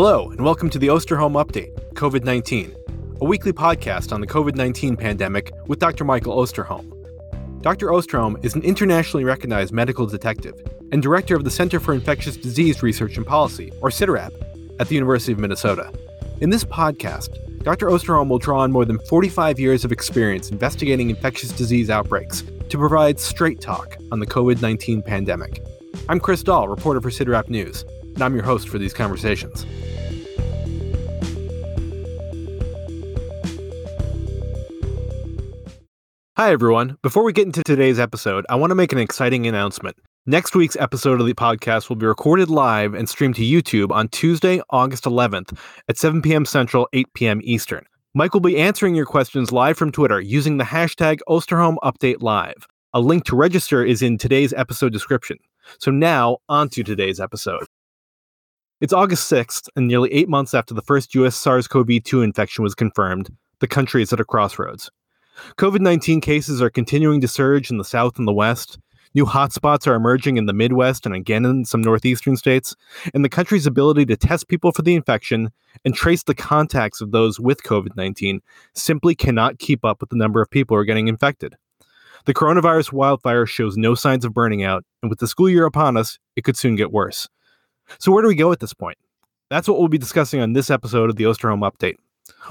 Hello, and welcome to the Osterholm Update, COVID 19, a weekly podcast on the COVID 19 pandemic with Dr. Michael Osterholm. Dr. Osterholm is an internationally recognized medical detective and director of the Center for Infectious Disease Research and Policy, or CIDRAP, at the University of Minnesota. In this podcast, Dr. Osterholm will draw on more than 45 years of experience investigating infectious disease outbreaks to provide straight talk on the COVID 19 pandemic. I'm Chris Dall, reporter for CIDRAP News and I'm your host for these conversations. Hi, everyone. Before we get into today's episode, I want to make an exciting announcement. Next week's episode of the podcast will be recorded live and streamed to YouTube on Tuesday, August 11th at 7 p.m. Central, 8 p.m. Eastern. Mike will be answering your questions live from Twitter using the hashtag Osterholm Update Live. A link to register is in today's episode description. So now, on to today's episode. It's August 6th, and nearly eight months after the first US SARS CoV 2 infection was confirmed, the country is at a crossroads. COVID 19 cases are continuing to surge in the South and the West. New hotspots are emerging in the Midwest and again in some northeastern states, and the country's ability to test people for the infection and trace the contacts of those with COVID 19 simply cannot keep up with the number of people who are getting infected. The coronavirus wildfire shows no signs of burning out, and with the school year upon us, it could soon get worse. So, where do we go at this point? That's what we'll be discussing on this episode of the Osterholm Update.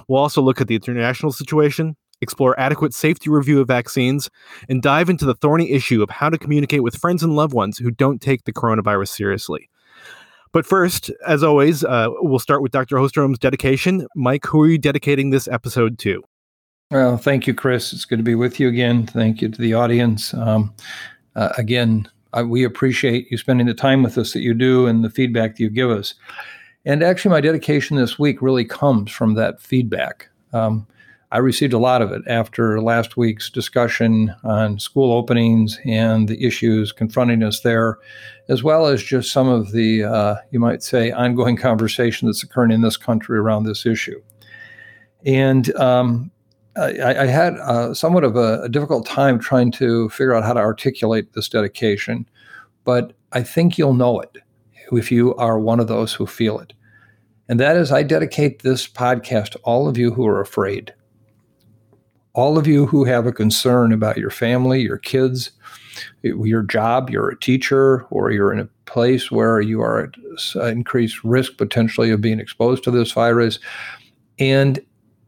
We'll also look at the international situation, explore adequate safety review of vaccines, and dive into the thorny issue of how to communicate with friends and loved ones who don't take the coronavirus seriously. But first, as always, uh, we'll start with Dr. Osterholm's dedication. Mike, who are you dedicating this episode to? Well, thank you, Chris. It's good to be with you again. Thank you to the audience. Um, uh, again, uh, we appreciate you spending the time with us that you do and the feedback that you give us. And actually, my dedication this week really comes from that feedback. Um, I received a lot of it after last week's discussion on school openings and the issues confronting us there, as well as just some of the, uh, you might say, ongoing conversation that's occurring in this country around this issue. And um, I, I, had uh, somewhat of a, a, difficult time trying to figure out how to articulate this dedication, but I think you'll know it if you are one of those who feel it. And that is, I dedicate this podcast to all of you who are afraid, all of you who have a concern about your family, your kids, your job, you're a teacher, or you're in a place where you are at increased risk potentially of being exposed to this virus. And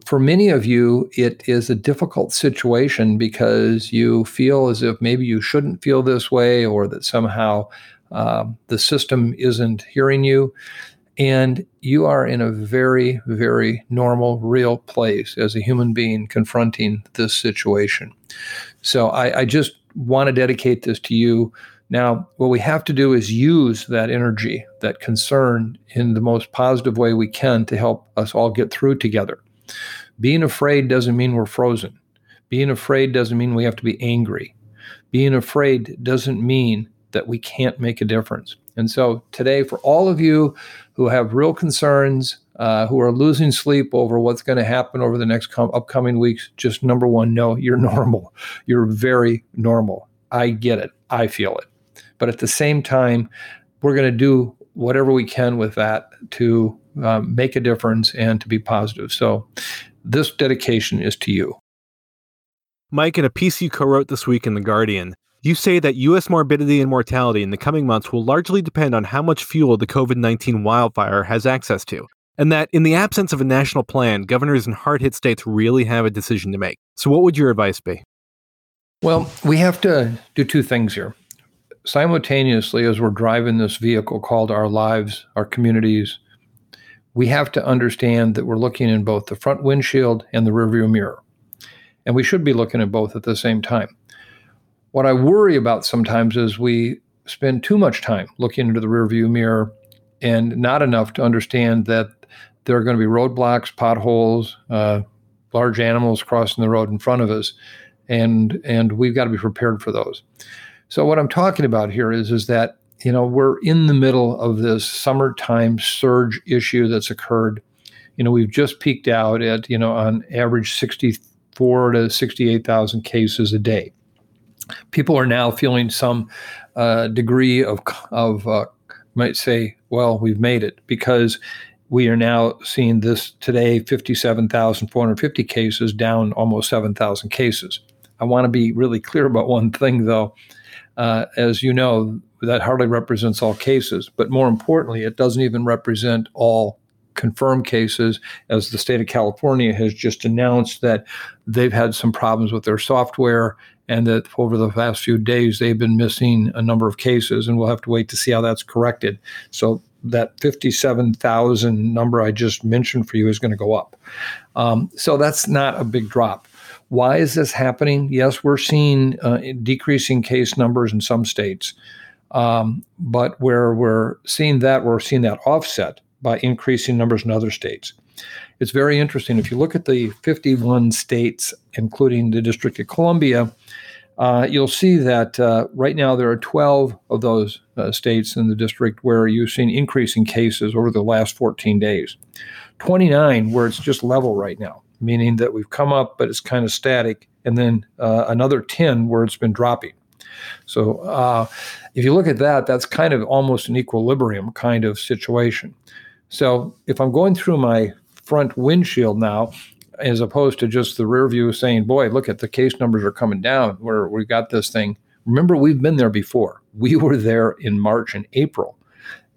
for many of you, it is a difficult situation because you feel as if maybe you shouldn't feel this way or that somehow um, the system isn't hearing you. And you are in a very, very normal, real place as a human being confronting this situation. So I, I just want to dedicate this to you. Now, what we have to do is use that energy, that concern, in the most positive way we can to help us all get through together. Being afraid doesn't mean we're frozen. Being afraid doesn't mean we have to be angry. Being afraid doesn't mean that we can't make a difference. And so today, for all of you who have real concerns, uh, who are losing sleep over what's going to happen over the next com- upcoming weeks, just number one, no, you're normal. You're very normal. I get it. I feel it. But at the same time, we're going to do whatever we can with that to um, make a difference and to be positive. So this dedication is to you. Mike, in a piece you co wrote this week in The Guardian, you say that U.S. morbidity and mortality in the coming months will largely depend on how much fuel the COVID 19 wildfire has access to, and that in the absence of a national plan, governors in hard hit states really have a decision to make. So, what would your advice be? Well, we have to do two things here. Simultaneously, as we're driving this vehicle called our lives, our communities, we have to understand that we're looking in both the front windshield and the rearview mirror. And we should be looking at both at the same time. What I worry about sometimes is we spend too much time looking into the rearview mirror and not enough to understand that there are going to be roadblocks, potholes, uh, large animals crossing the road in front of us, and and we've got to be prepared for those. So what I'm talking about here is is that you know, we're in the middle of this summertime surge issue that's occurred. You know, we've just peaked out at, you know, on average 64 to 68,000 cases a day. People are now feeling some uh, degree of, of uh, might say, well, we've made it because we are now seeing this today 57,450 cases, down almost 7,000 cases. I want to be really clear about one thing, though. Uh, as you know, that hardly represents all cases, but more importantly, it doesn't even represent all confirmed cases, as the state of California has just announced that they've had some problems with their software and that over the past few days they've been missing a number of cases, and we'll have to wait to see how that's corrected. So that 57,000 number I just mentioned for you is going to go up. Um, so that's not a big drop. Why is this happening? Yes, we're seeing uh, decreasing case numbers in some states, um, but where we're seeing that, we're seeing that offset by increasing numbers in other states. It's very interesting. If you look at the 51 states, including the District of Columbia, uh, you'll see that uh, right now there are 12 of those uh, states in the district where you've seen increasing cases over the last 14 days. 29 where it's just level right now, meaning that we've come up, but it's kind of static, and then uh, another 10 where it's been dropping. So uh, if you look at that, that's kind of almost an equilibrium kind of situation. So if I'm going through my front windshield now, as opposed to just the rear view saying, boy, look at the case numbers are coming down where we got this thing. Remember, we've been there before. We were there in March and April.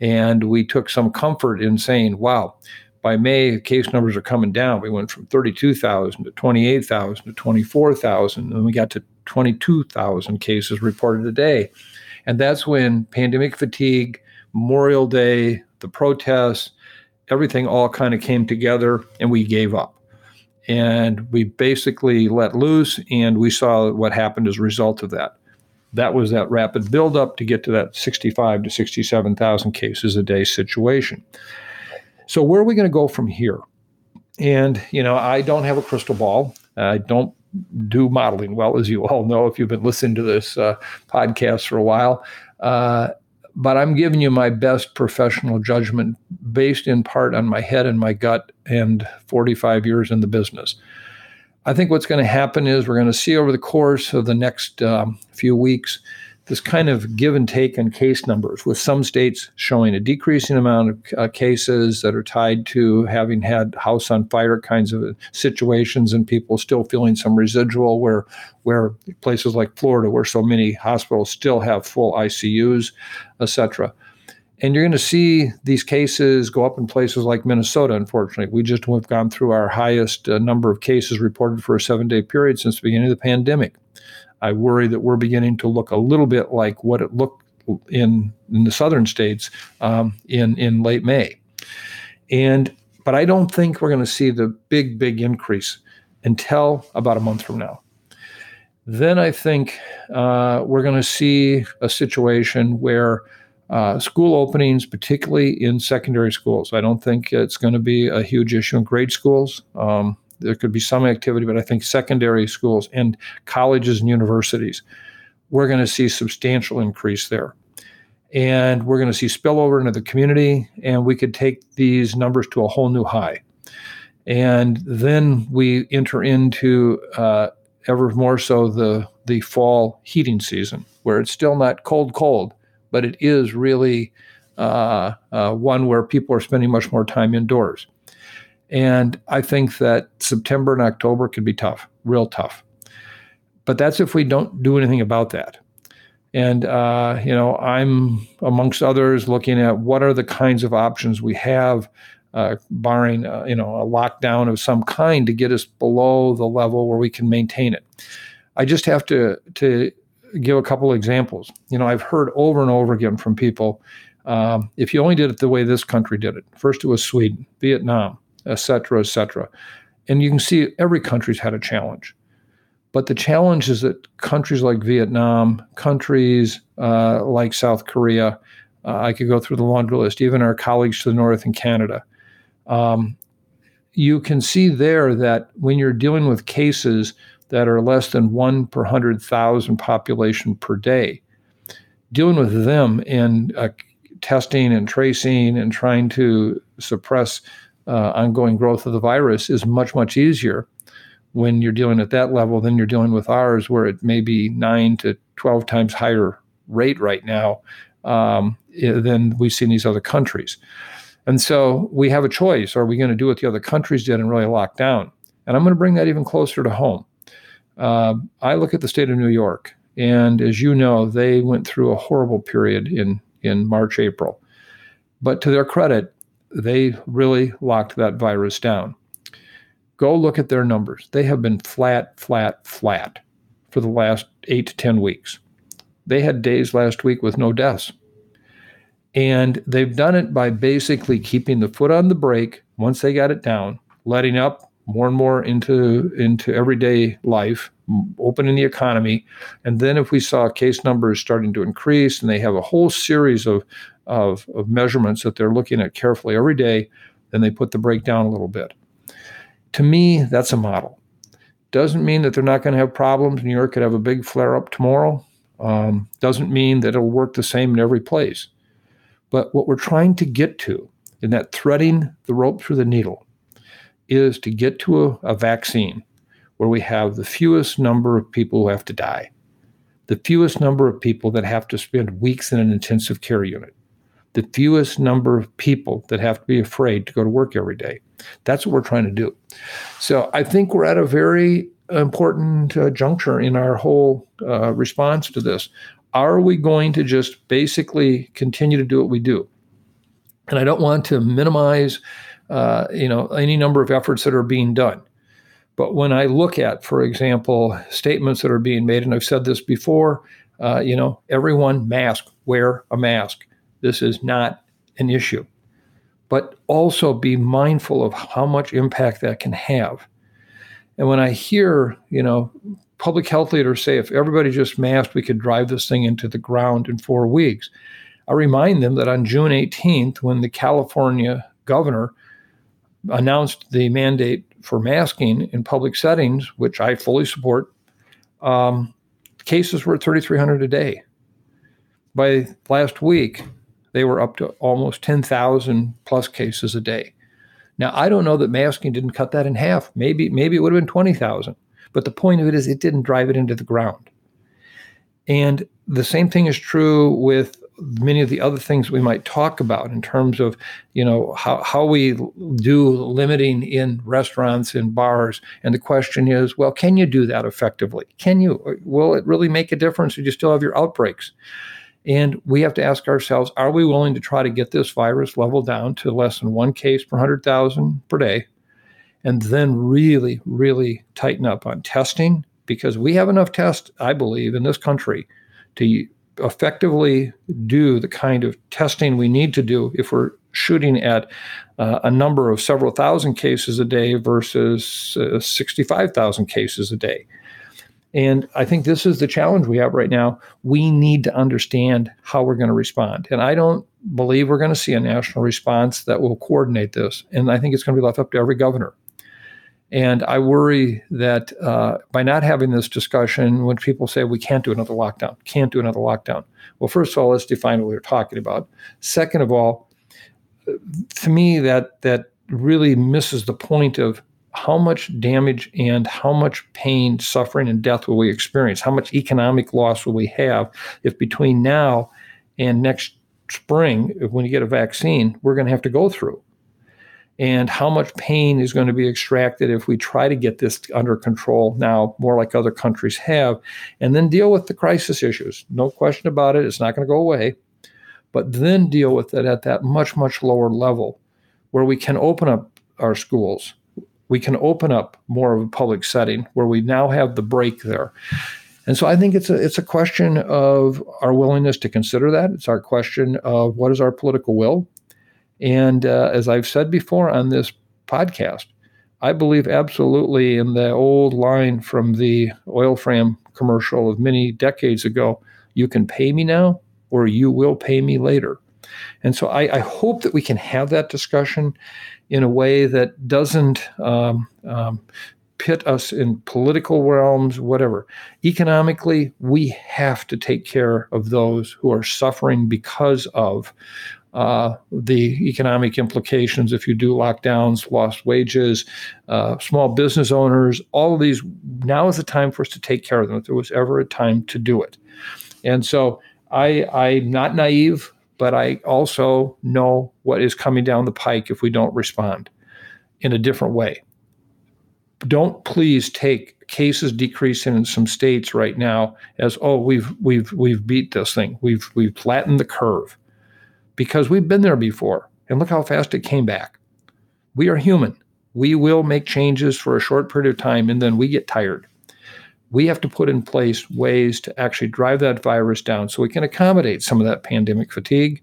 And we took some comfort in saying, wow, by May, case numbers are coming down. We went from 32,000 to 28,000 to 24,000, and we got to 22,000 cases reported a day. And that's when pandemic fatigue, Memorial Day, the protests, everything all kind of came together and we gave up. And we basically let loose and we saw what happened as a result of that. That was that rapid buildup to get to that 65 to 67,000 cases a day situation. So, where are we going to go from here? And, you know, I don't have a crystal ball. I don't do modeling well, as you all know if you've been listening to this uh, podcast for a while. Uh, but I'm giving you my best professional judgment based in part on my head and my gut and 45 years in the business. I think what's going to happen is we're going to see over the course of the next um, few weeks this kind of give and take in case numbers, with some states showing a decreasing amount of uh, cases that are tied to having had house on fire kinds of situations, and people still feeling some residual. Where, where places like Florida, where so many hospitals still have full ICUs, etc. And you're going to see these cases go up in places like Minnesota, unfortunately. We just have gone through our highest uh, number of cases reported for a seven day period since the beginning of the pandemic. I worry that we're beginning to look a little bit like what it looked in, in the southern states um, in, in late May. And but I don't think we're going to see the big, big increase until about a month from now. Then I think uh, we're going to see a situation where uh, school openings, particularly in secondary schools, I don't think it's going to be a huge issue in grade schools. Um, there could be some activity, but I think secondary schools and colleges and universities, we're going to see substantial increase there. And we're going to see spillover into the community, and we could take these numbers to a whole new high. And then we enter into uh, ever more so the the fall heating season, where it's still not cold, cold, but it is really uh, uh, one where people are spending much more time indoors. And I think that September and October could be tough, real tough. But that's if we don't do anything about that. And, uh, you know, I'm amongst others looking at what are the kinds of options we have, uh, barring, uh, you know, a lockdown of some kind to get us below the level where we can maintain it. I just have to, to give a couple examples. You know, I've heard over and over again from people um, if you only did it the way this country did it, first it was Sweden, Vietnam, et cetera, et cetera. And you can see every country's had a challenge. But the challenge is that countries like Vietnam, countries uh, like South Korea, uh, I could go through the laundry list, even our colleagues to the north in Canada. Um, you can see there that when you're dealing with cases that are less than one per 100,000 population per day, dealing with them in uh, testing and tracing and trying to suppress uh, ongoing growth of the virus is much, much easier when you're dealing at that level than you're dealing with ours, where it may be nine to 12 times higher rate right now um, than we see in these other countries. And so we have a choice. Are we going to do what the other countries did and really lock down? And I'm going to bring that even closer to home. Uh, I look at the state of New York, and as you know, they went through a horrible period in, in March, April. But to their credit, they really locked that virus down. Go look at their numbers. They have been flat, flat, flat for the last eight to 10 weeks. They had days last week with no deaths. And they've done it by basically keeping the foot on the brake once they got it down, letting up more and more into into everyday life, opening the economy, and then if we saw case numbers starting to increase, and they have a whole series of of, of measurements that they're looking at carefully every day, then they put the brake down a little bit. To me, that's a model. Doesn't mean that they're not going to have problems. New York could have a big flare up tomorrow. Um, doesn't mean that it'll work the same in every place. But what we're trying to get to in that threading the rope through the needle is to get to a, a vaccine where we have the fewest number of people who have to die, the fewest number of people that have to spend weeks in an intensive care unit, the fewest number of people that have to be afraid to go to work every day. That's what we're trying to do. So I think we're at a very important uh, juncture in our whole uh, response to this. Are we going to just basically continue to do what we do? And I don't want to minimize, uh, you know, any number of efforts that are being done. But when I look at, for example, statements that are being made, and I've said this before, uh, you know, everyone mask, wear a mask. This is not an issue. But also be mindful of how much impact that can have. And when I hear, you know, public health leaders say if everybody just masked, we could drive this thing into the ground in four weeks. I remind them that on June 18th, when the California governor announced the mandate for masking in public settings, which I fully support, um, cases were at 3,300 a day. By last week, they were up to almost 10,000 plus cases a day. Now, I don't know that masking didn't cut that in half. Maybe, maybe it would have been 20,000. But the point of it is, it didn't drive it into the ground. And the same thing is true with many of the other things we might talk about in terms of you know how, how we do limiting in restaurants and bars and the question is well can you do that effectively can you will it really make a difference if you still have your outbreaks and we have to ask ourselves are we willing to try to get this virus level down to less than one case per 100,000 per day and then really, really tighten up on testing because we have enough tests, I believe, in this country to effectively do the kind of testing we need to do if we're shooting at uh, a number of several thousand cases a day versus uh, 65,000 cases a day. And I think this is the challenge we have right now. We need to understand how we're going to respond. And I don't believe we're going to see a national response that will coordinate this. And I think it's going to be left up to every governor. And I worry that uh, by not having this discussion, when people say we can't do another lockdown, can't do another lockdown. Well, first of all, let's define what we're talking about. Second of all, to me, that that really misses the point of how much damage and how much pain, suffering, and death will we experience? How much economic loss will we have if between now and next spring, when you get a vaccine, we're going to have to go through? and how much pain is going to be extracted if we try to get this under control now, more like other countries have, and then deal with the crisis issues. No question about it, it's not going to go away, but then deal with it at that much, much lower level where we can open up our schools. We can open up more of a public setting where we now have the brake there. And so I think it's a it's a question of our willingness to consider that. It's our question of what is our political will and uh, as I've said before on this podcast, I believe absolutely in the old line from the oil Fram commercial of many decades ago you can pay me now or you will pay me later. And so I, I hope that we can have that discussion in a way that doesn't um, um, pit us in political realms, whatever. Economically, we have to take care of those who are suffering because of uh, the economic implications if you do lockdowns, lost wages, uh, small business owners, all of these. Now is the time for us to take care of them if there was ever a time to do it. And so I, I'm not naive, but I also know what is coming down the pike if we don't respond in a different way. Don't please take cases decreasing in some states right now as oh we've we've we've beat this thing. We've we've flattened the curve. Because we've been there before and look how fast it came back. We are human. We will make changes for a short period of time and then we get tired we have to put in place ways to actually drive that virus down so we can accommodate some of that pandemic fatigue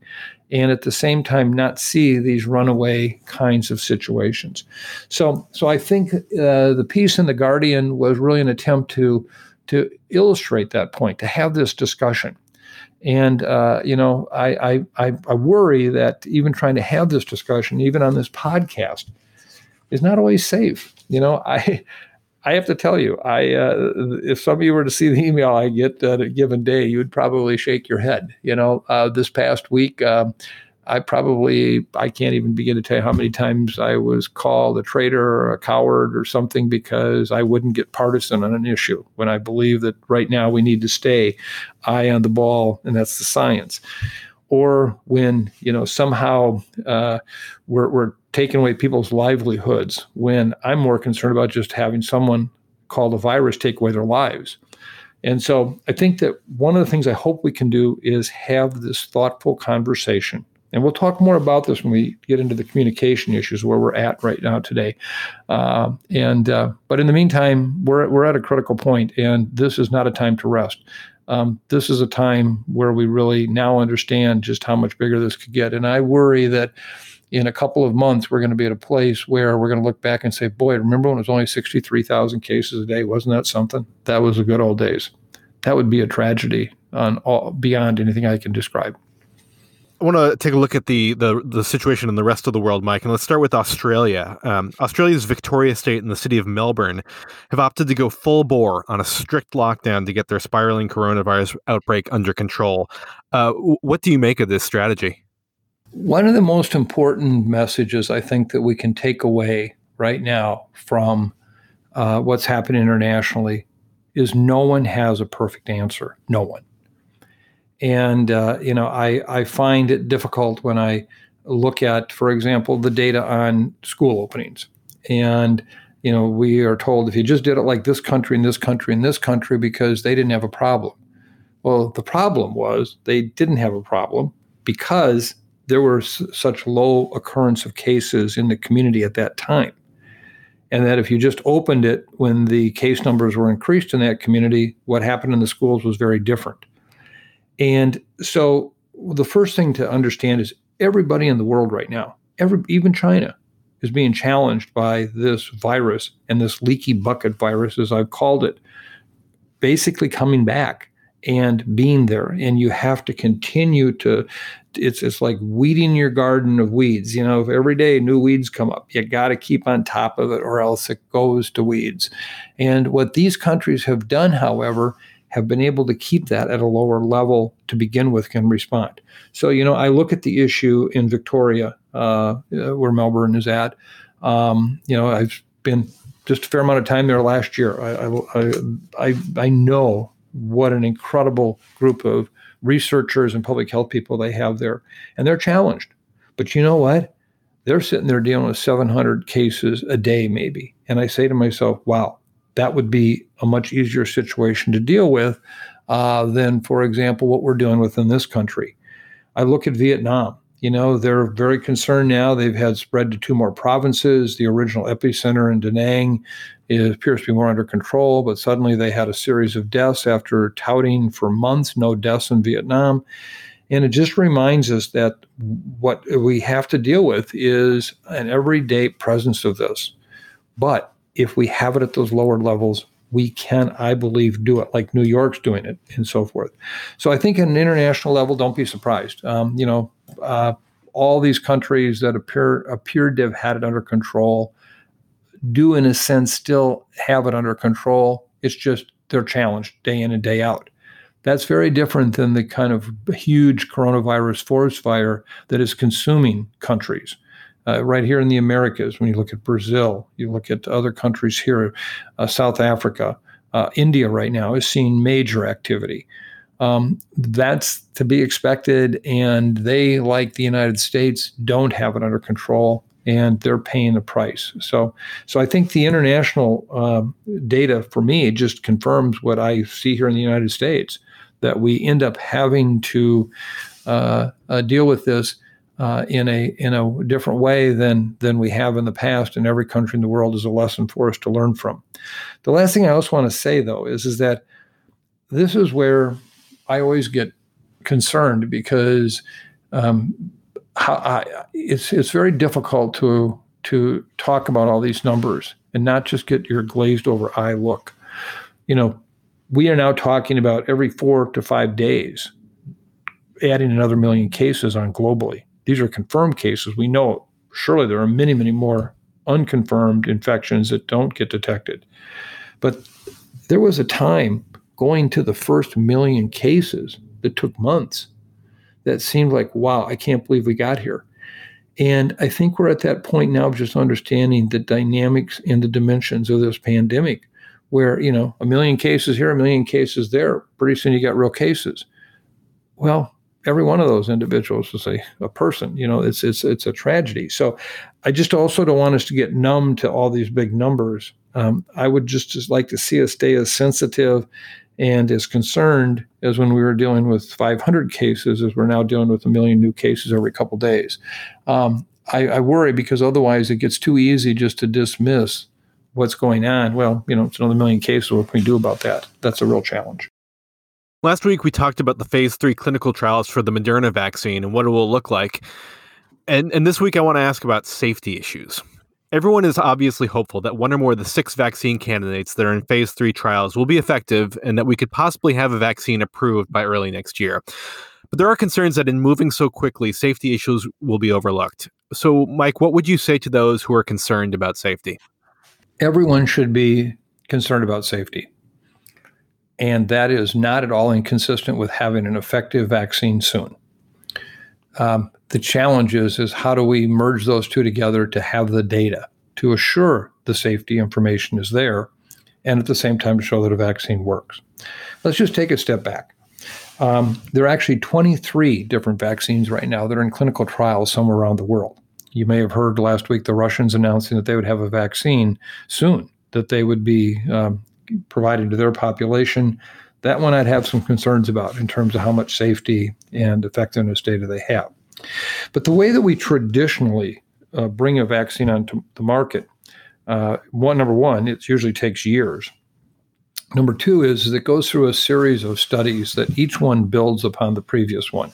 and at the same time not see these runaway kinds of situations. So, so I think uh, the piece in the Guardian was really an attempt to to illustrate that point, to have this discussion. And uh, you know, I, I I worry that even trying to have this discussion, even on this podcast, is not always safe. You know, I I have to tell you, I uh, if some of you were to see the email I get at a given day, you would probably shake your head. You know, uh, this past week, um, I probably I can't even begin to tell you how many times I was called a traitor or a coward or something because I wouldn't get partisan on an issue when I believe that right now we need to stay eye on the ball, and that's the science or when you know somehow uh, we're, we're taking away people's livelihoods when i'm more concerned about just having someone called a virus take away their lives and so i think that one of the things i hope we can do is have this thoughtful conversation and we'll talk more about this when we get into the communication issues where we're at right now today. Uh, and uh, but in the meantime, we're we're at a critical point, and this is not a time to rest um, this is a time where we really now understand just how much bigger this could get. And I worry that in a couple of months, we're going to be at a place where we're going to look back and say, boy, remember when it was only 63,000 cases a day? Wasn't that something? That was the good old days. That would be a tragedy on all, beyond anything I can describe. I want to take a look at the, the the situation in the rest of the world, Mike, and let's start with Australia. Um, Australia's Victoria State and the city of Melbourne have opted to go full bore on a strict lockdown to get their spiraling coronavirus outbreak under control. Uh, what do you make of this strategy? One of the most important messages I think that we can take away right now from uh, what's happened internationally is no one has a perfect answer. No one. And uh, you know, I I find it difficult when I look at, for example, the data on school openings. And you know, we are told if you just did it like this country and this country and this country because they didn't have a problem. Well, the problem was they didn't have a problem because there were s- such low occurrence of cases in the community at that time. And that if you just opened it when the case numbers were increased in that community, what happened in the schools was very different. And so the first thing to understand is everybody in the world right now, every, even China, is being challenged by this virus and this leaky bucket virus, as I've called it, basically coming back and being there. And you have to continue to, it's, it's like weeding your garden of weeds. You know, if every day new weeds come up, you got to keep on top of it or else it goes to weeds. And what these countries have done, however, have been able to keep that at a lower level to begin with can respond. So, you know, I look at the issue in Victoria, uh, where Melbourne is at. Um, you know, I've been just a fair amount of time there last year. I, I, I, I know what an incredible group of researchers and public health people they have there, and they're challenged. But you know what? They're sitting there dealing with 700 cases a day, maybe. And I say to myself, wow, that would be a much easier situation to deal with uh, than, for example, what we're dealing with in this country. I look at Vietnam. You know, they're very concerned now. They've had spread to two more provinces. The original epicenter in Da Nang is, appears to be more under control, but suddenly they had a series of deaths after touting for months no deaths in Vietnam. And it just reminds us that what we have to deal with is an everyday presence of this. But if we have it at those lower levels, we can, I believe, do it like New York's doing it and so forth. So I think at an international level, don't be surprised. Um, you know, uh, all these countries that appear appeared to have had it under control do, in a sense, still have it under control. It's just they're challenged day in and day out. That's very different than the kind of huge coronavirus forest fire that is consuming countries uh, right here in the Americas, when you look at Brazil, you look at other countries here, uh, South Africa, uh, India right now is seeing major activity. Um, that's to be expected, and they, like the United States, don't have it under control, and they're paying the price. So, so I think the international uh, data for me just confirms what I see here in the United States that we end up having to uh, uh, deal with this uh, in a in a different way than than we have in the past. And every country in the world is a lesson for us to learn from. The last thing I also want to say though is is that this is where I always get concerned because um, how, I, it's it's very difficult to to talk about all these numbers and not just get your glazed over eye look. You know, we are now talking about every four to five days adding another million cases on globally. These are confirmed cases. We know surely there are many, many more unconfirmed infections that don't get detected. But there was a time going to the first million cases that took months that seemed like, wow, I can't believe we got here. And I think we're at that point now of just understanding the dynamics and the dimensions of this pandemic, where, you know, a million cases here, a million cases there, pretty soon you got real cases. Well, every one of those individuals is a, a person you know it's it's it's a tragedy so i just also don't want us to get numb to all these big numbers um, i would just, just like to see us stay as sensitive and as concerned as when we were dealing with 500 cases as we're now dealing with a million new cases every couple days. Um, I, I worry because otherwise it gets too easy just to dismiss what's going on. Well you know it's another million cases. What can we do about that? That's a real challenge. Last week, we talked about the phase three clinical trials for the Moderna vaccine and what it will look like. And, and this week, I want to ask about safety issues. Everyone is obviously hopeful that one or more of the six vaccine candidates that are in phase three trials will be effective and that we could possibly have a vaccine approved by early next year. But there are concerns that in moving so quickly, safety issues will be overlooked. So, Mike, what would you say to those who are concerned about safety? Everyone should be concerned about safety. And that is not at all inconsistent with having an effective vaccine soon. Um, the challenge is, is how do we merge those two together to have the data to assure the safety information is there and at the same time to show that a vaccine works. Let's just take a step back. Um, there are actually 23 different vaccines right now that are in clinical trials somewhere around the world. You may have heard last week the Russians announcing that they would have a vaccine soon that they would be um, providing to their population. That one I'd have some concerns about in terms of how much safety and effectiveness data they have. But the way that we traditionally uh, bring a vaccine onto the market, uh, one number one, it usually takes years. Number two is, it goes through a series of studies that each one builds upon the previous one.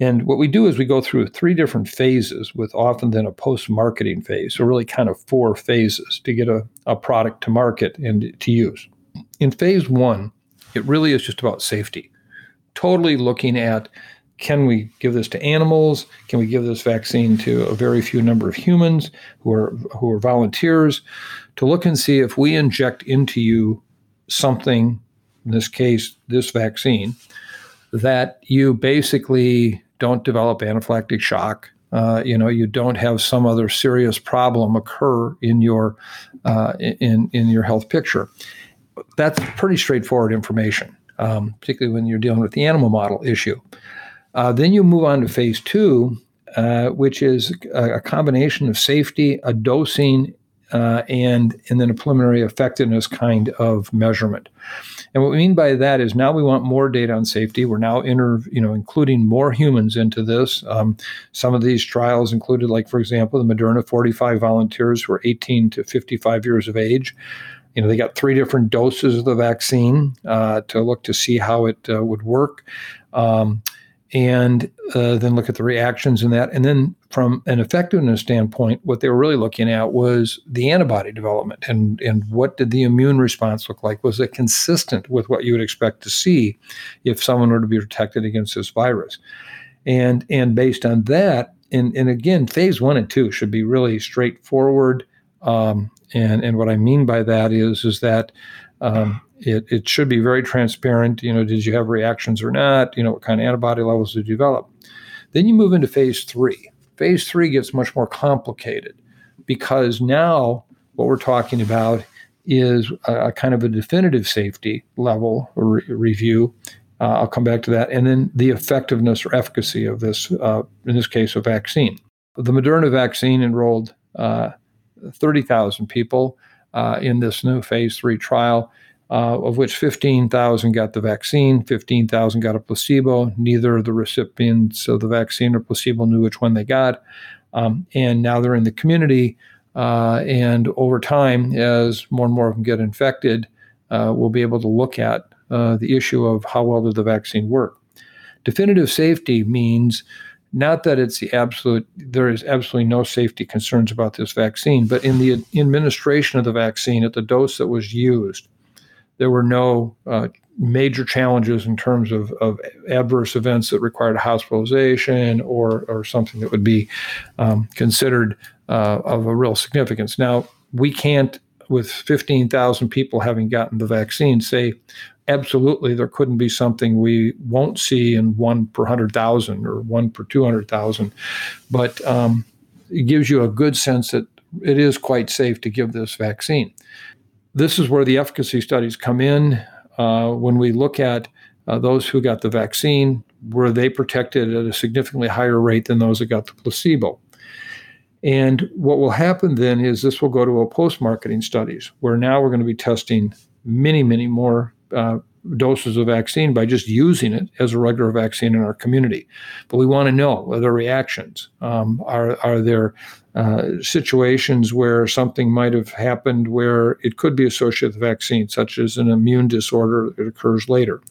And what we do is we go through three different phases with often then a post marketing phase. So, really, kind of four phases to get a, a product to market and to use. In phase one, it really is just about safety, totally looking at can we give this to animals? Can we give this vaccine to a very few number of humans who are who are volunteers to look and see if we inject into you something, in this case, this vaccine, that you basically don't develop anaphylactic shock. Uh, you know, you don't have some other serious problem occur in your uh, in in your health picture. That's pretty straightforward information, um, particularly when you're dealing with the animal model issue. Uh, then you move on to phase two, uh, which is a, a, combination of safety, a dosing, uh, and and then a preliminary effectiveness kind of measurement. And what we mean by that is now we want more data on safety. We're now inter, you know, including more humans into this. Um, some of these trials included, like for example, the Moderna 45 volunteers who are 18 to 55 years of age. You know, they got three different doses of the vaccine uh, to look to see how it uh, would work. Um, and uh, then look at the reactions in that. And then from an effectiveness standpoint, what they were really looking at was the antibody development and, and what did the immune response look like? Was it consistent with what you would expect to see if someone were to be protected against this virus? And, and based on that, and, and again, phase one and two should be really straightforward. Um, and, and what I mean by that is, is that um, it, it should be very transparent. You know, did you have reactions or not? You know, what kind of antibody levels did you develop? Then you move into phase three. Phase three gets much more complicated because now what we're talking about is a, a kind of a definitive safety level re- review. Uh, I'll come back to that. And then the effectiveness or efficacy of this, uh, in this case, a vaccine. The Moderna vaccine enrolled uh, 30,000 people uh, in this new phase three trial. Uh, of which 15,000 got the vaccine, 15,000 got a placebo. Neither of the recipients of the vaccine or placebo knew which one they got. Um, and now they're in the community. Uh, and over time, as more and more of them get infected, uh, we'll be able to look at uh, the issue of how well did the vaccine work. Definitive safety means not that it's the absolute, there is absolutely no safety concerns about this vaccine, but in the administration of the vaccine at the dose that was used, there were no uh, major challenges in terms of, of adverse events that required hospitalization or, or something that would be um, considered uh, of a real significance. Now, we can't, with 15,000 people having gotten the vaccine, say absolutely there couldn't be something we won't see in one per 100,000 or one per 200,000. But um, it gives you a good sense that it is quite safe to give this vaccine. This is where the efficacy studies come in. Uh, when we look at uh, those who got the vaccine, were they protected at a significantly higher rate than those that got the placebo? And what will happen then is this will go to a post marketing studies where now we're going to be testing many, many more uh, doses of vaccine by just using it as a regular vaccine in our community. But we want to know are there reactions? Um, are, are there uh, situations where something might have happened where it could be associated with the vaccine, such as an immune disorder that occurs later?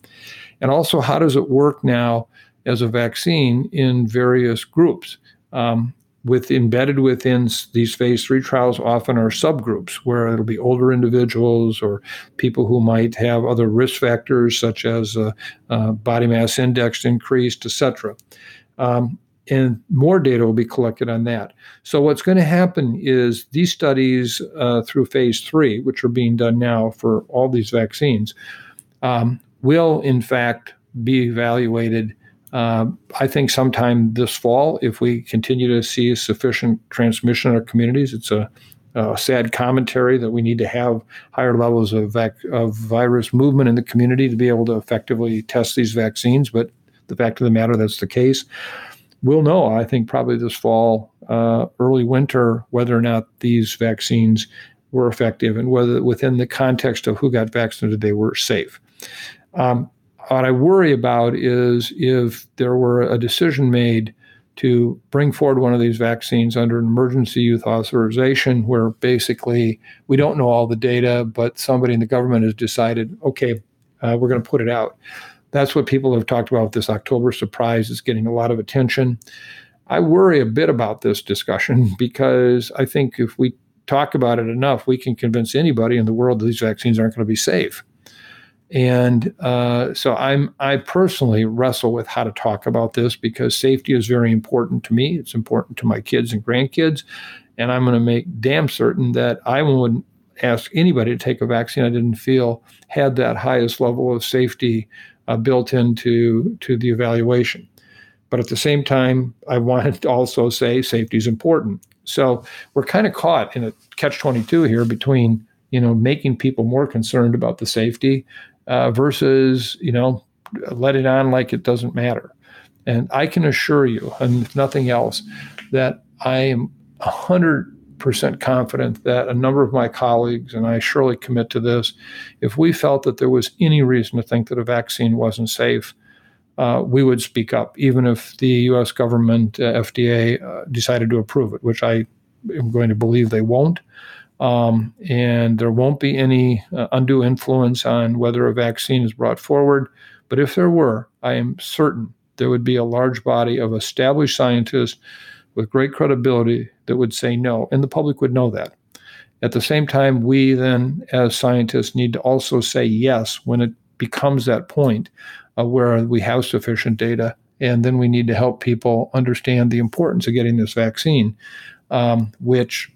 And also, how does it work now as a vaccine in various groups? Um, with embedded within these phase three trials often are subgroups where it'll be older individuals or people who might have other risk factors such as uh, uh, body mass index increased, etc. Um, and more data will be collected on that. So what's going to happen is these studies uh, through phase three, which are being done now for all these vaccines, um, will in fact be evaluated uh, I think sometime this fall, if we continue to see sufficient transmission in our communities, it's a, a sad commentary that we need to have higher levels of, vac- of virus movement in the community to be able to effectively test these vaccines. But the fact of the matter, that's the case. We'll know, I think, probably this fall, uh, early winter, whether or not these vaccines were effective and whether within the context of who got vaccinated, they were safe. Um, what I worry about is if there were a decision made to bring forward one of these vaccines under an emergency use authorization, where basically we don't know all the data, but somebody in the government has decided, okay, uh, we're going to put it out. That's what people have talked about. This October surprise is getting a lot of attention. I worry a bit about this discussion because I think if we talk about it enough, we can convince anybody in the world that these vaccines aren't going to be safe. And uh, so I'm I personally wrestle with how to talk about this because safety is very important to me. It's important to my kids and grandkids, and I'm going to make damn certain that I wouldn't ask anybody to take a vaccine I didn't feel had that highest level of safety uh, built into to the evaluation. But at the same time, I wanted to also say safety is important. So we're kind of caught in a catch 22 here between you know making people more concerned about the safety uh, versus you know let it on like it doesn't matter. And I can assure you, and if nothing else, that I am hundred percent confident that a number of my colleagues and I surely commit to this. If we felt that there was any reason to think that a vaccine wasn't safe, uh, we would speak up, even if the U.S. government, uh, FDA, uh, decided to approve it, which I am going to believe they won't. Um, and there won't be any uh, undue influence on whether a vaccine is brought forward. But if there were, I am certain there would be a large body of established scientists with great credibility that would say no, and the public would know that. At the same time, we then, as scientists, need to also say yes when it becomes that point uh, where we have sufficient data, and then we need to help people understand the importance of getting this vaccine, um, which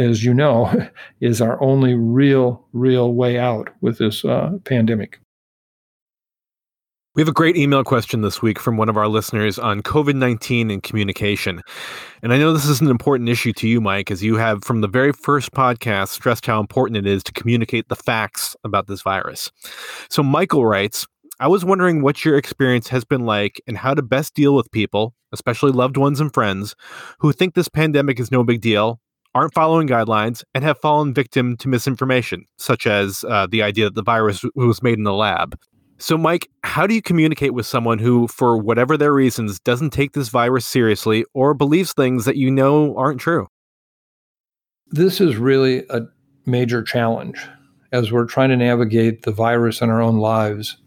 as you know, is our only real, real way out with this uh, pandemic. We have a great email question this week from one of our listeners on COVID 19 and communication. And I know this is an important issue to you, Mike, as you have from the very first podcast stressed how important it is to communicate the facts about this virus. So Michael writes, I was wondering what your experience has been like and how to best deal with people, especially loved ones and friends, who think this pandemic is no big deal, aren't following guidelines, and have fallen victim to misinformation, such as uh, the idea that the virus was made in the lab. So, Mike, how do you communicate with someone who, for whatever their reasons, doesn't take this virus seriously or believes things that you know aren't true? This is really a major challenge as we're trying to navigate the virus in our own lives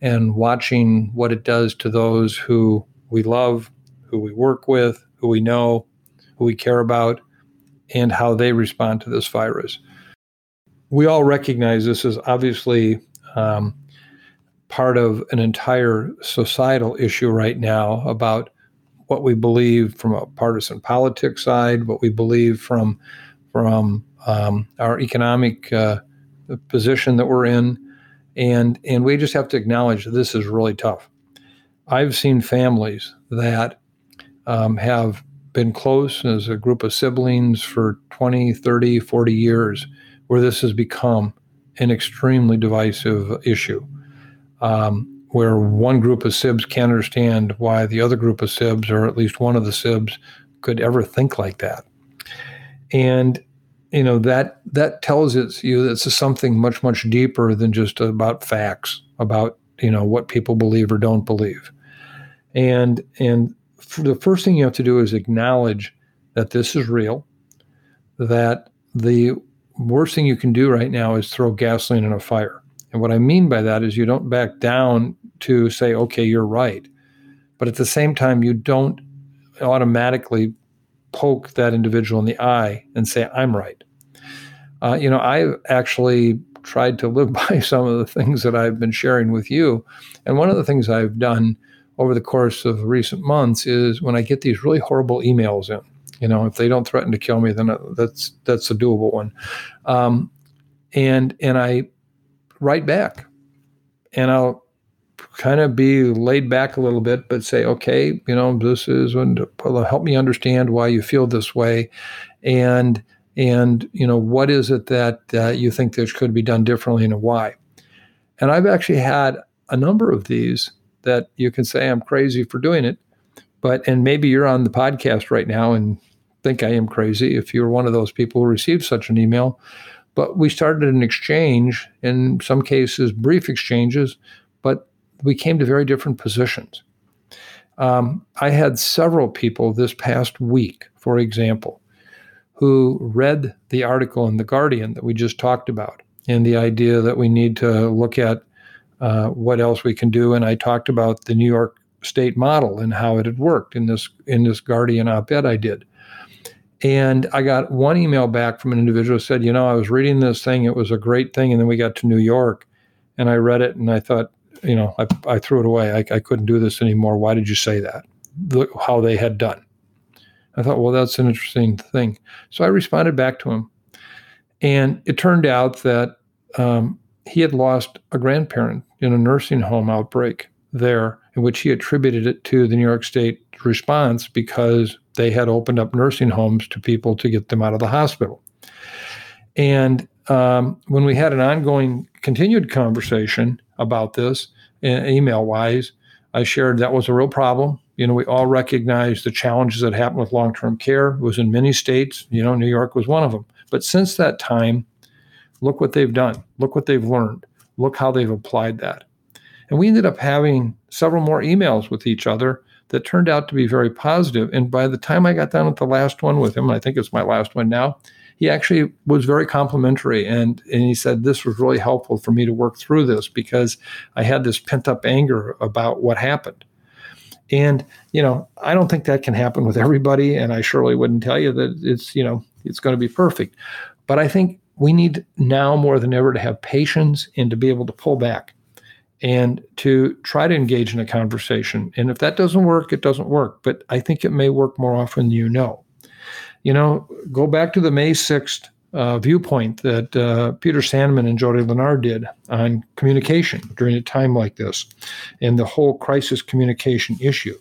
and watching what it does to those who we love, who we work with, who we know, who we care about, and how they respond to this virus. We all recognize this is obviously um, part of an entire societal issue right now about what we believe from a partisan politics side, what we believe from from um, our economic uh, position that we're in, and and we just have to acknowledge that this is really tough. I've seen families that um, have been close as a group of siblings for 20, 30, 40 years, where this has become an extremely divisive issue. Um, where one group of SIBs can't understand why the other group of SIBs, or at least one of the SIBs, could ever think like that. And you know that that tells it you that it's something much much deeper than just about facts about you know what people believe or don't believe and and the first thing you have to do is acknowledge that this is real that the worst thing you can do right now is throw gasoline in a fire and what i mean by that is you don't back down to say okay you're right but at the same time you don't automatically poke that individual in the eye and say, I'm right. Uh, you know, I've actually tried to live by some of the things that I've been sharing with you. And one of the things I've done over the course of recent months is when I get these really horrible emails in, you know, if they don't threaten to kill me, then uh, that's that's a doable one. Um, and and I write back, and I'll kind of be laid back a little bit, but say, okay, you know, this is when help me understand why you feel this way, and and you know what is it that uh, you think this could be done differently and why. And I've actually had a number of these that you can say I'm crazy for doing it, but and maybe you're on the podcast right now and think I am crazy if you're one of those people who received such an email. But we started an exchange, in some cases brief exchanges, but we came to very different positions. Um, I had several people this past week, for example, who read the article in The Guardian that we just talked about and the idea that we need to look at uh, what else we can do. And I talked about the New York state model and how it had worked in this in this Guardian op-ed I did. And I got one email back from an individual who said, you know, I was reading this thing, it was a great thing, and then we got to New York, and I read it, and I thought, you know, I, I threw it away. I, I couldn't do this anymore. Why did you say that? How they had done. I thought, well, that's an interesting thing. So I responded back to him. And it turned out that um, he had lost a grandparent in a nursing home outbreak there, in which he attributed it to the New York State response because they had opened up nursing homes to people to get them out of the hospital. And um, when we had an ongoing, continued conversation about this, email wise, I shared that was a real problem. You know, we all recognize the challenges that happen with long term care. It was in many states. You know, New York was one of them. But since that time, look what they've done. Look what they've learned. Look how they've applied that. And we ended up having several more emails with each other that turned out to be very positive. And by the time I got done with the last one with him, and I think it's my last one now, he actually was very complimentary and and he said this was really helpful for me to work through this because I had this pent up anger about what happened. And you know, I don't think that can happen with everybody and I surely wouldn't tell you that it's, you know, it's going to be perfect. But I think we need now more than ever to have patience and to be able to pull back and to try to engage in a conversation. And if that doesn't work, it doesn't work. But I think it may work more often than you know you know, go back to the May 6th uh, viewpoint that uh, Peter Sandman and Jody Lanard did on communication during a time like this and the whole crisis communication issue.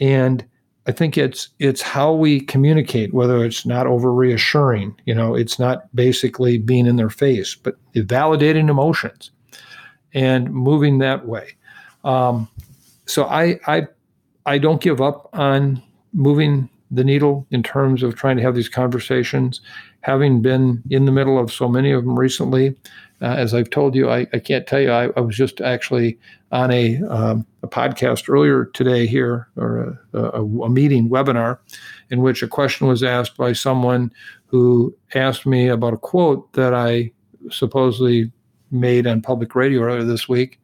And I think it's it's how we communicate, whether it's not over reassuring, you know, it's not basically being in their face, but validating emotions and moving that way. Um, so I, I, I don't give up on moving the needle in terms of trying to have these conversations. Having been in the middle of so many of them recently, uh, as I've told you, I, I can't tell you. I, I, was just actually on a, um, a podcast earlier today here, or a, a, a, meeting webinar, in which a question was asked by someone who asked me about a quote that I supposedly made on public radio earlier this week,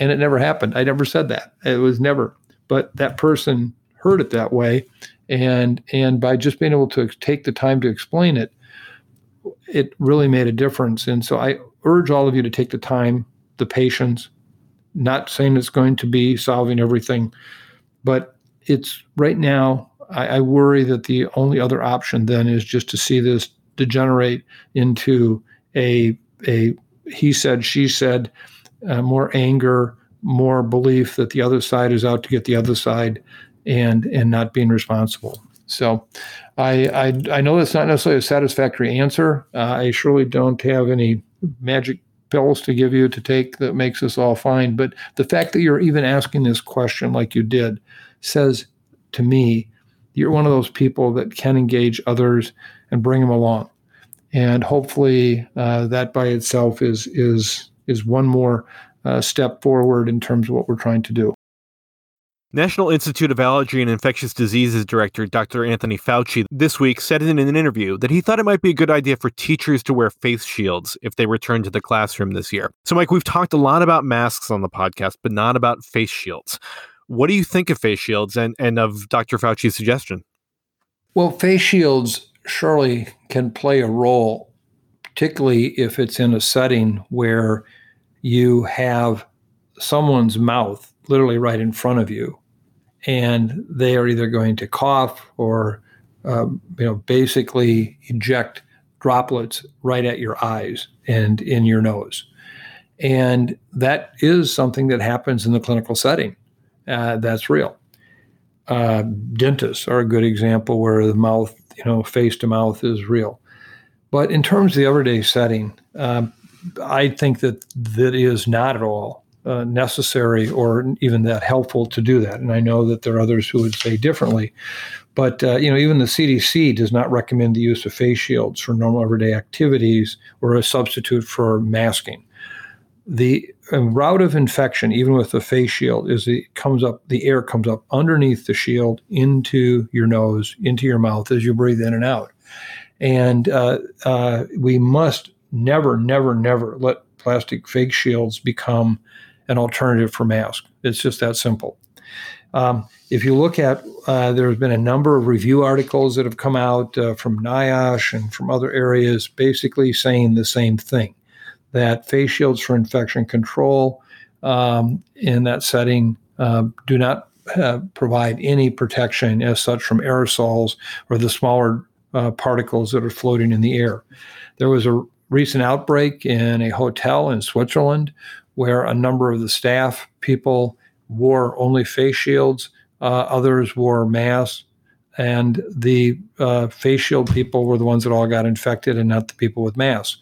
and it never happened. I never said that. It was never. But that person heard it that way, and and by just being able to take the time to explain it, it really made a difference. And so I urge all of you to take the time, the patience. Not saying it's going to be solving everything, but it's right now. I, I worry that the only other option then is just to see this degenerate into a a he said, she said, uh, more anger, more belief that the other side is out to get the other side, and and not being responsible. So, I I, I know that's not necessarily a satisfactory answer. Uh, I surely don't have any magic pills to give you to take that makes us all fine. But the fact that you're even asking this question like you did says to me, you're one of those people that can engage others and bring them along and hopefully uh, that by itself is is is one more uh, step forward in terms of what we're trying to do. National Institute of Allergy and Infectious Diseases Director Dr. Anthony Fauci this week said in an interview that he thought it might be a good idea for teachers to wear face shields if they return to the classroom this year. So, Mike, we've talked a lot about masks on the podcast, but not about face shields. What do you think of face shields and, and of Dr. Fauci's suggestion? Well, face shields surely can play a role, particularly if it's in a setting where you have someone's mouth literally right in front of you, and they are either going to cough or um, you know basically eject droplets right at your eyes and in your nose. And that is something that happens in the clinical setting. Uh, that's real. Uh, dentists are a good example where the mouth you know, face to mouth is real. But in terms of the everyday setting, um, I think that that is not at all uh, necessary or even that helpful to do that. And I know that there are others who would say differently. But uh, you know, even the CDC does not recommend the use of face shields for normal everyday activities or a substitute for masking. The route of infection, even with the face shield, is it comes up, the air comes up underneath the shield into your nose, into your mouth as you breathe in and out. And uh, uh, we must never, never, never let plastic face shields become an alternative for masks. It's just that simple. Um, if you look at, uh, there's been a number of review articles that have come out uh, from NIOSH and from other areas basically saying the same thing that face shields for infection control um, in that setting uh, do not uh, provide any protection as such from aerosols or the smaller uh, particles that are floating in the air. There was a recent outbreak in a hotel in Switzerland where a number of the staff people wore only face shields, uh, others wore masks, and the uh, face shield people were the ones that all got infected and not the people with masks.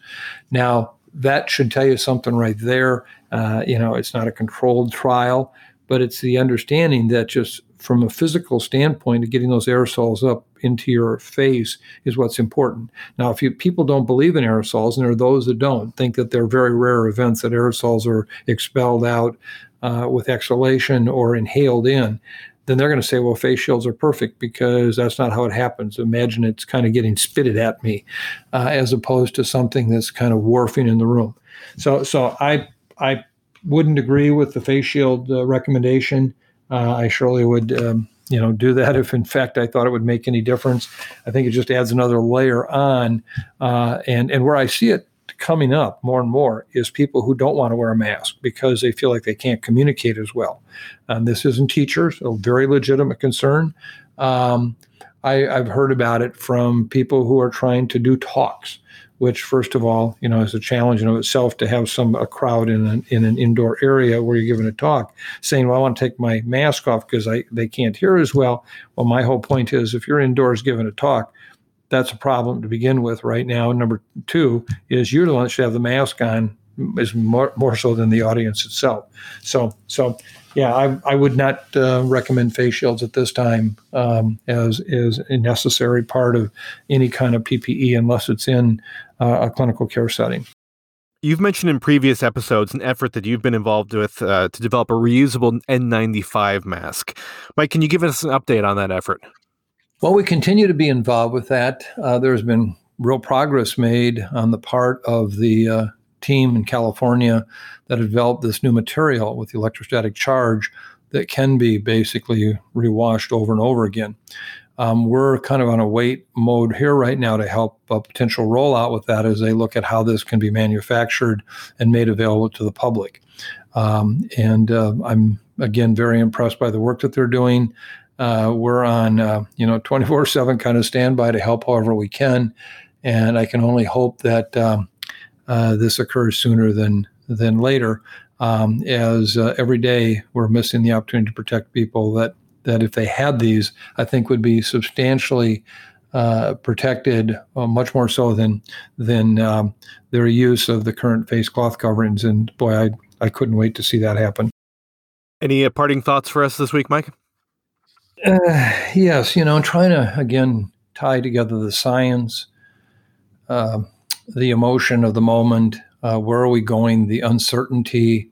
Now, that should tell you something right there. Uh, you know, it's not a controlled trial, but it's the understanding that just from a physical standpoint, getting those aerosols up into your face is what's important. Now, if you, people don't believe in aerosols, and there are those that don't, think that they're very rare events that aerosols are expelled out uh, with exhalation or inhaled in, then they're going to say, well, face shields are perfect because that's not how it happens. Imagine it's kind of getting spitted at me, uh, as opposed to something that's kind of warfing in the room. So, so I I wouldn't agree with the face shield uh, recommendation. Uh, I surely would, um, you know, do that if in fact I thought it would make any difference. I think it just adds another layer on, uh, and and where I see it coming up more and more is people who don't want to wear a mask because they feel like they can't communicate as well. And this isn't teachers, a very legitimate concern. Um, I, have heard about it from people who are trying to do talks, which, first of all, you know, is a challenge in of itself to have some a crowd in an in an indoor area where you're giving a talk, saying, "Well, I want to take my mask off because I they can't hear as well." Well, my whole point is, if you're indoors giving a talk, that's a problem to begin with right now. Number two is that should have the mask on is more, more so than the audience itself. So, so yeah, I, I would not uh, recommend face shields at this time um, as is a necessary part of any kind of PPE unless it's in uh, a clinical care setting. You've mentioned in previous episodes an effort that you've been involved with uh, to develop a reusable N95 mask. Mike, can you give us an update on that effort? Well, we continue to be involved with that. Uh, there's been real progress made on the part of the uh, team in California that developed this new material with the electrostatic charge that can be basically rewashed over and over again. Um, we're kind of on a wait mode here right now to help a potential rollout with that as they look at how this can be manufactured and made available to the public. Um, and uh, I'm again very impressed by the work that they're doing. Uh, we're on uh, you know 24/7 kind of standby to help however we can, and I can only hope that um, uh, this occurs sooner than than later. Um, as uh, every day we're missing the opportunity to protect people that that if they had these, I think would be substantially uh, protected, uh, much more so than than um, their use of the current face cloth coverings. And boy, I I couldn't wait to see that happen. Any uh, parting thoughts for us this week, Mike? Uh, yes, you know, trying to again tie together the science, uh, the emotion of the moment, uh, where are we going, the uncertainty,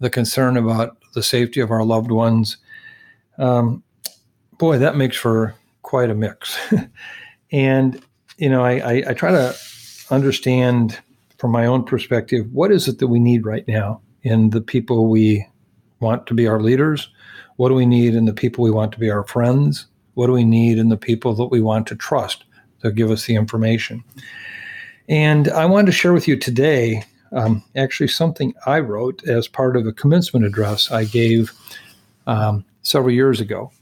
the concern about the safety of our loved ones. Um, boy, that makes for quite a mix. and, you know, I, I, I, try to understand from my own perspective what is it that we need right now in the people we want to be our leaders? What do we need in the people we want to be our friends? What do we need in the people that we want to trust to give us the information? And I wanted to share with you today um, actually something I wrote as part of a commencement address I gave um, several years ago.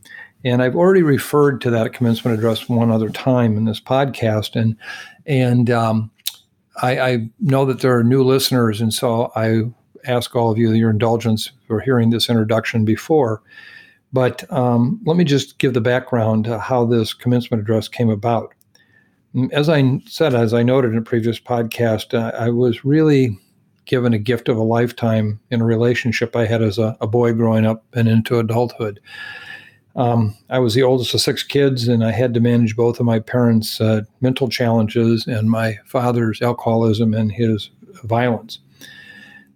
And I've already referred to that commencement address one other time in this podcast. And, and um, I, I, know that there are new listeners. And so I ask all of you your indulgence for hearing this introduction before. But um, let me just give the background to how this commencement address came about. As I said, as I noted in a previous podcast, uh, I was really given a gift of a lifetime in a relationship I had as a, a boy growing up and into adulthood. Um, I was the oldest of six kids, and I had to manage both of my parents' uh, mental challenges and my father's alcoholism and his violence.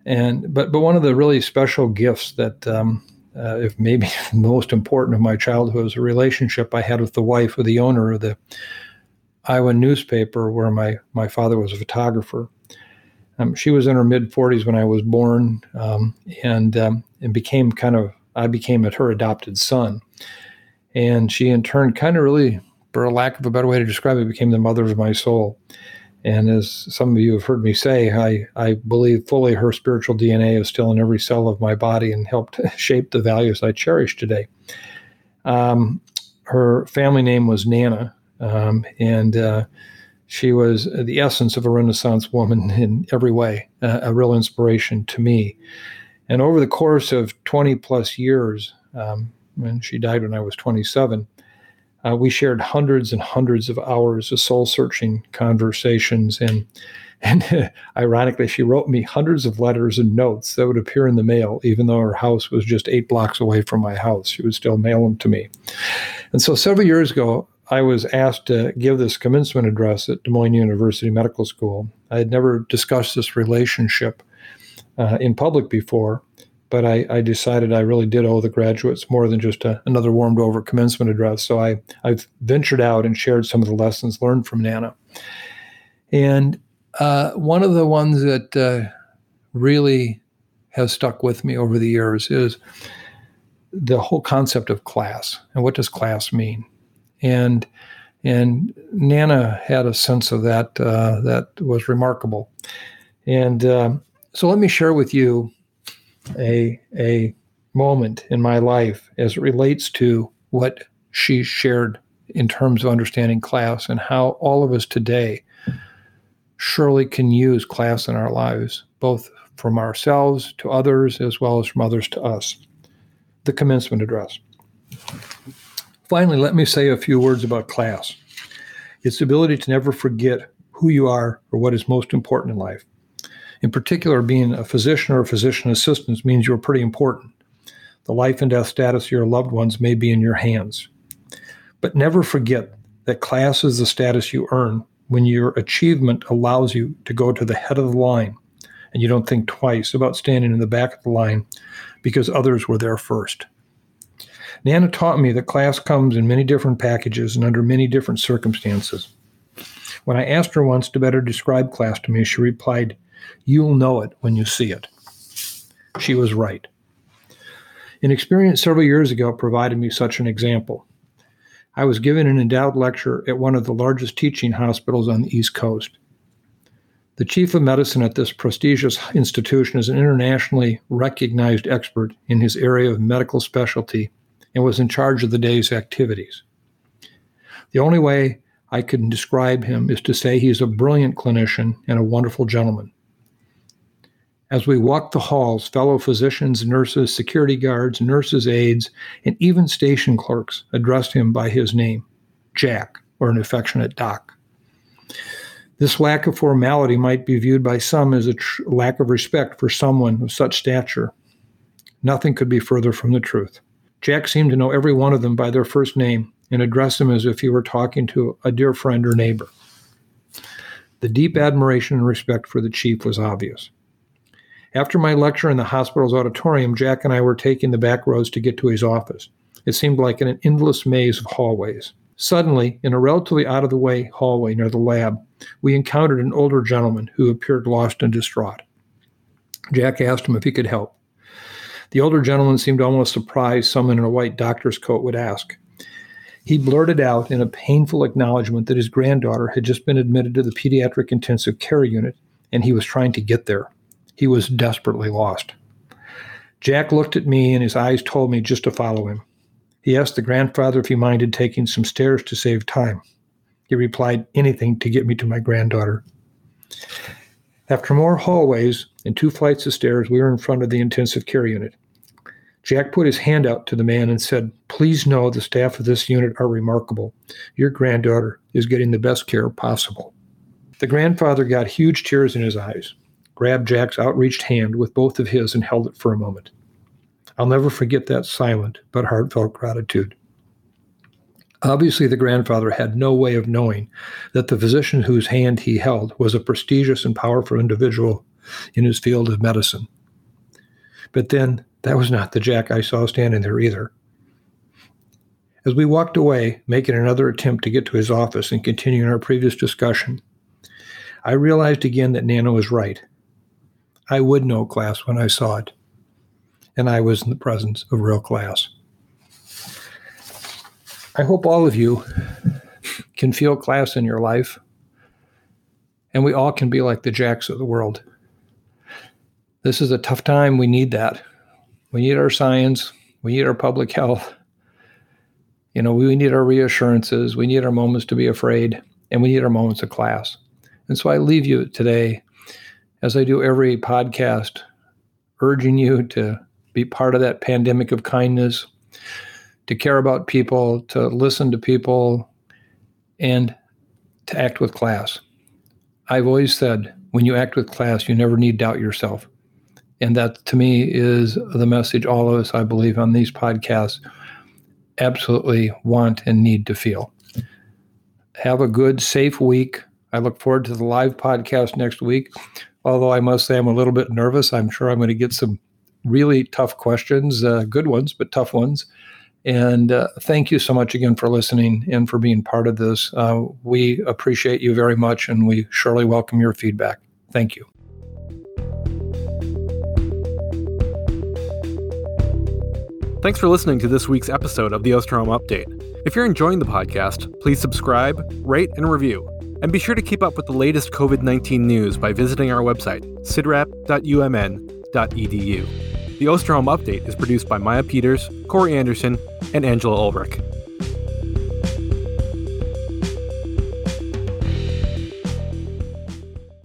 And but but one of the really special gifts that, um, uh, if maybe the most important of my childhood, was a relationship I had with the wife of the owner of the Iowa newspaper where my, my father was a photographer. Um, she was in her mid 40s when I was born, um, and um, and became kind of I became her adopted son, and she in turn kind of really, for lack of a better way to describe it, became the mother of my soul. And as some of you have heard me say, I, I believe fully her spiritual DNA is still in every cell of my body and helped shape the values I cherish today. Um, her family name was Nana, um, and uh, she was the essence of a Renaissance woman in every way, uh, a real inspiration to me. And over the course of 20 plus years, um, when she died when I was 27, uh, we shared hundreds and hundreds of hours of soul searching conversations. And, and ironically, she wrote me hundreds of letters and notes that would appear in the mail, even though her house was just eight blocks away from my house. She would still mail them to me. And so several years ago, I was asked to give this commencement address at Des Moines University Medical School. I had never discussed this relationship uh, in public before, but I, I, decided I really did owe the graduates more than just a, another warmed over commencement address. So I, I've ventured out and shared some of the lessons learned from Nana. And uh, one of the ones that uh, really has stuck with me over the years is the whole concept of class and what does class mean? And and Nana had a sense of that uh, that was remarkable. And uh, so, let me share with you a a moment in my life as it relates to what she shared in terms of understanding class and how all of us today surely can use class in our lives, both from ourselves to others as well as from others to us. The commencement address. Finally, let me say a few words about class. Its the ability to never forget who you are or what is most important in life. In particular, being a physician or a physician assistant means you're pretty important. The life and death status of your loved ones may be in your hands. But never forget that class is the status you earn when your achievement allows you to go to the head of the line and you don't think twice about standing in the back of the line because others were there first. Nana taught me that class comes in many different packages and under many different circumstances. When I asked her once to better describe class to me, she replied, You'll know it when you see it. She was right. An experience several years ago provided me such an example. I was given an endowed lecture at one of the largest teaching hospitals on the East Coast. The chief of medicine at this prestigious institution is an internationally recognized expert in his area of medical specialty and was in charge of the day's activities. The only way I can describe him is to say he's a brilliant clinician and a wonderful gentleman. As we walked the halls, fellow physicians, nurses, security guards, nurses' aides, and even station clerks addressed him by his name, Jack, or an affectionate Doc. This lack of formality might be viewed by some as a tr- lack of respect for someone of such stature. Nothing could be further from the truth. Jack seemed to know every one of them by their first name and addressed them as if he were talking to a dear friend or neighbor. The deep admiration and respect for the chief was obvious. After my lecture in the hospital's auditorium, Jack and I were taking the back roads to get to his office. It seemed like an endless maze of hallways. Suddenly, in a relatively out of the way hallway near the lab, we encountered an older gentleman who appeared lost and distraught. Jack asked him if he could help. The older gentleman seemed almost surprised someone in a white doctor's coat would ask. He blurted out in a painful acknowledgement that his granddaughter had just been admitted to the pediatric intensive care unit and he was trying to get there. He was desperately lost. Jack looked at me and his eyes told me just to follow him. He asked the grandfather if he minded taking some stairs to save time. He replied, Anything to get me to my granddaughter. After more hallways and two flights of stairs, we were in front of the intensive care unit. Jack put his hand out to the man and said, Please know the staff of this unit are remarkable. Your granddaughter is getting the best care possible. The grandfather got huge tears in his eyes, grabbed Jack's outreached hand with both of his, and held it for a moment. I'll never forget that silent but heartfelt gratitude. Obviously, the grandfather had no way of knowing that the physician whose hand he held was a prestigious and powerful individual in his field of medicine. But then, that was not the Jack I saw standing there either. As we walked away, making another attempt to get to his office and continuing our previous discussion, I realized again that Nana was right. I would know class when I saw it and I was in the presence of real class. I hope all of you can feel class in your life, and we all can be like the jacks of the world. This is a tough time. We need that. We need our science. We need our public health. You know, we need our reassurances. We need our moments to be afraid, and we need our moments of class. And so I leave you today, as I do every podcast, urging you to be part of that pandemic of kindness, to care about people, to listen to people, and to act with class. I've always said, when you act with class, you never need doubt yourself. And that to me is the message all of us, I believe, on these podcasts absolutely want and need to feel. Have a good, safe week. I look forward to the live podcast next week. Although I must say I'm a little bit nervous. I'm sure I'm going to get some really tough questions, uh, good ones, but tough ones. And uh, thank you so much again for listening and for being part of this. Uh, we appreciate you very much, and we surely welcome your feedback. Thank you. Thanks for listening to this week's episode of the Osterholm Update. If you're enjoying the podcast, please subscribe, rate, and review. And be sure to keep up with the latest COVID 19 news by visiting our website, cidrap.umn.edu. The Osterholm Update is produced by Maya Peters, Corey Anderson, and Angela Ulrich.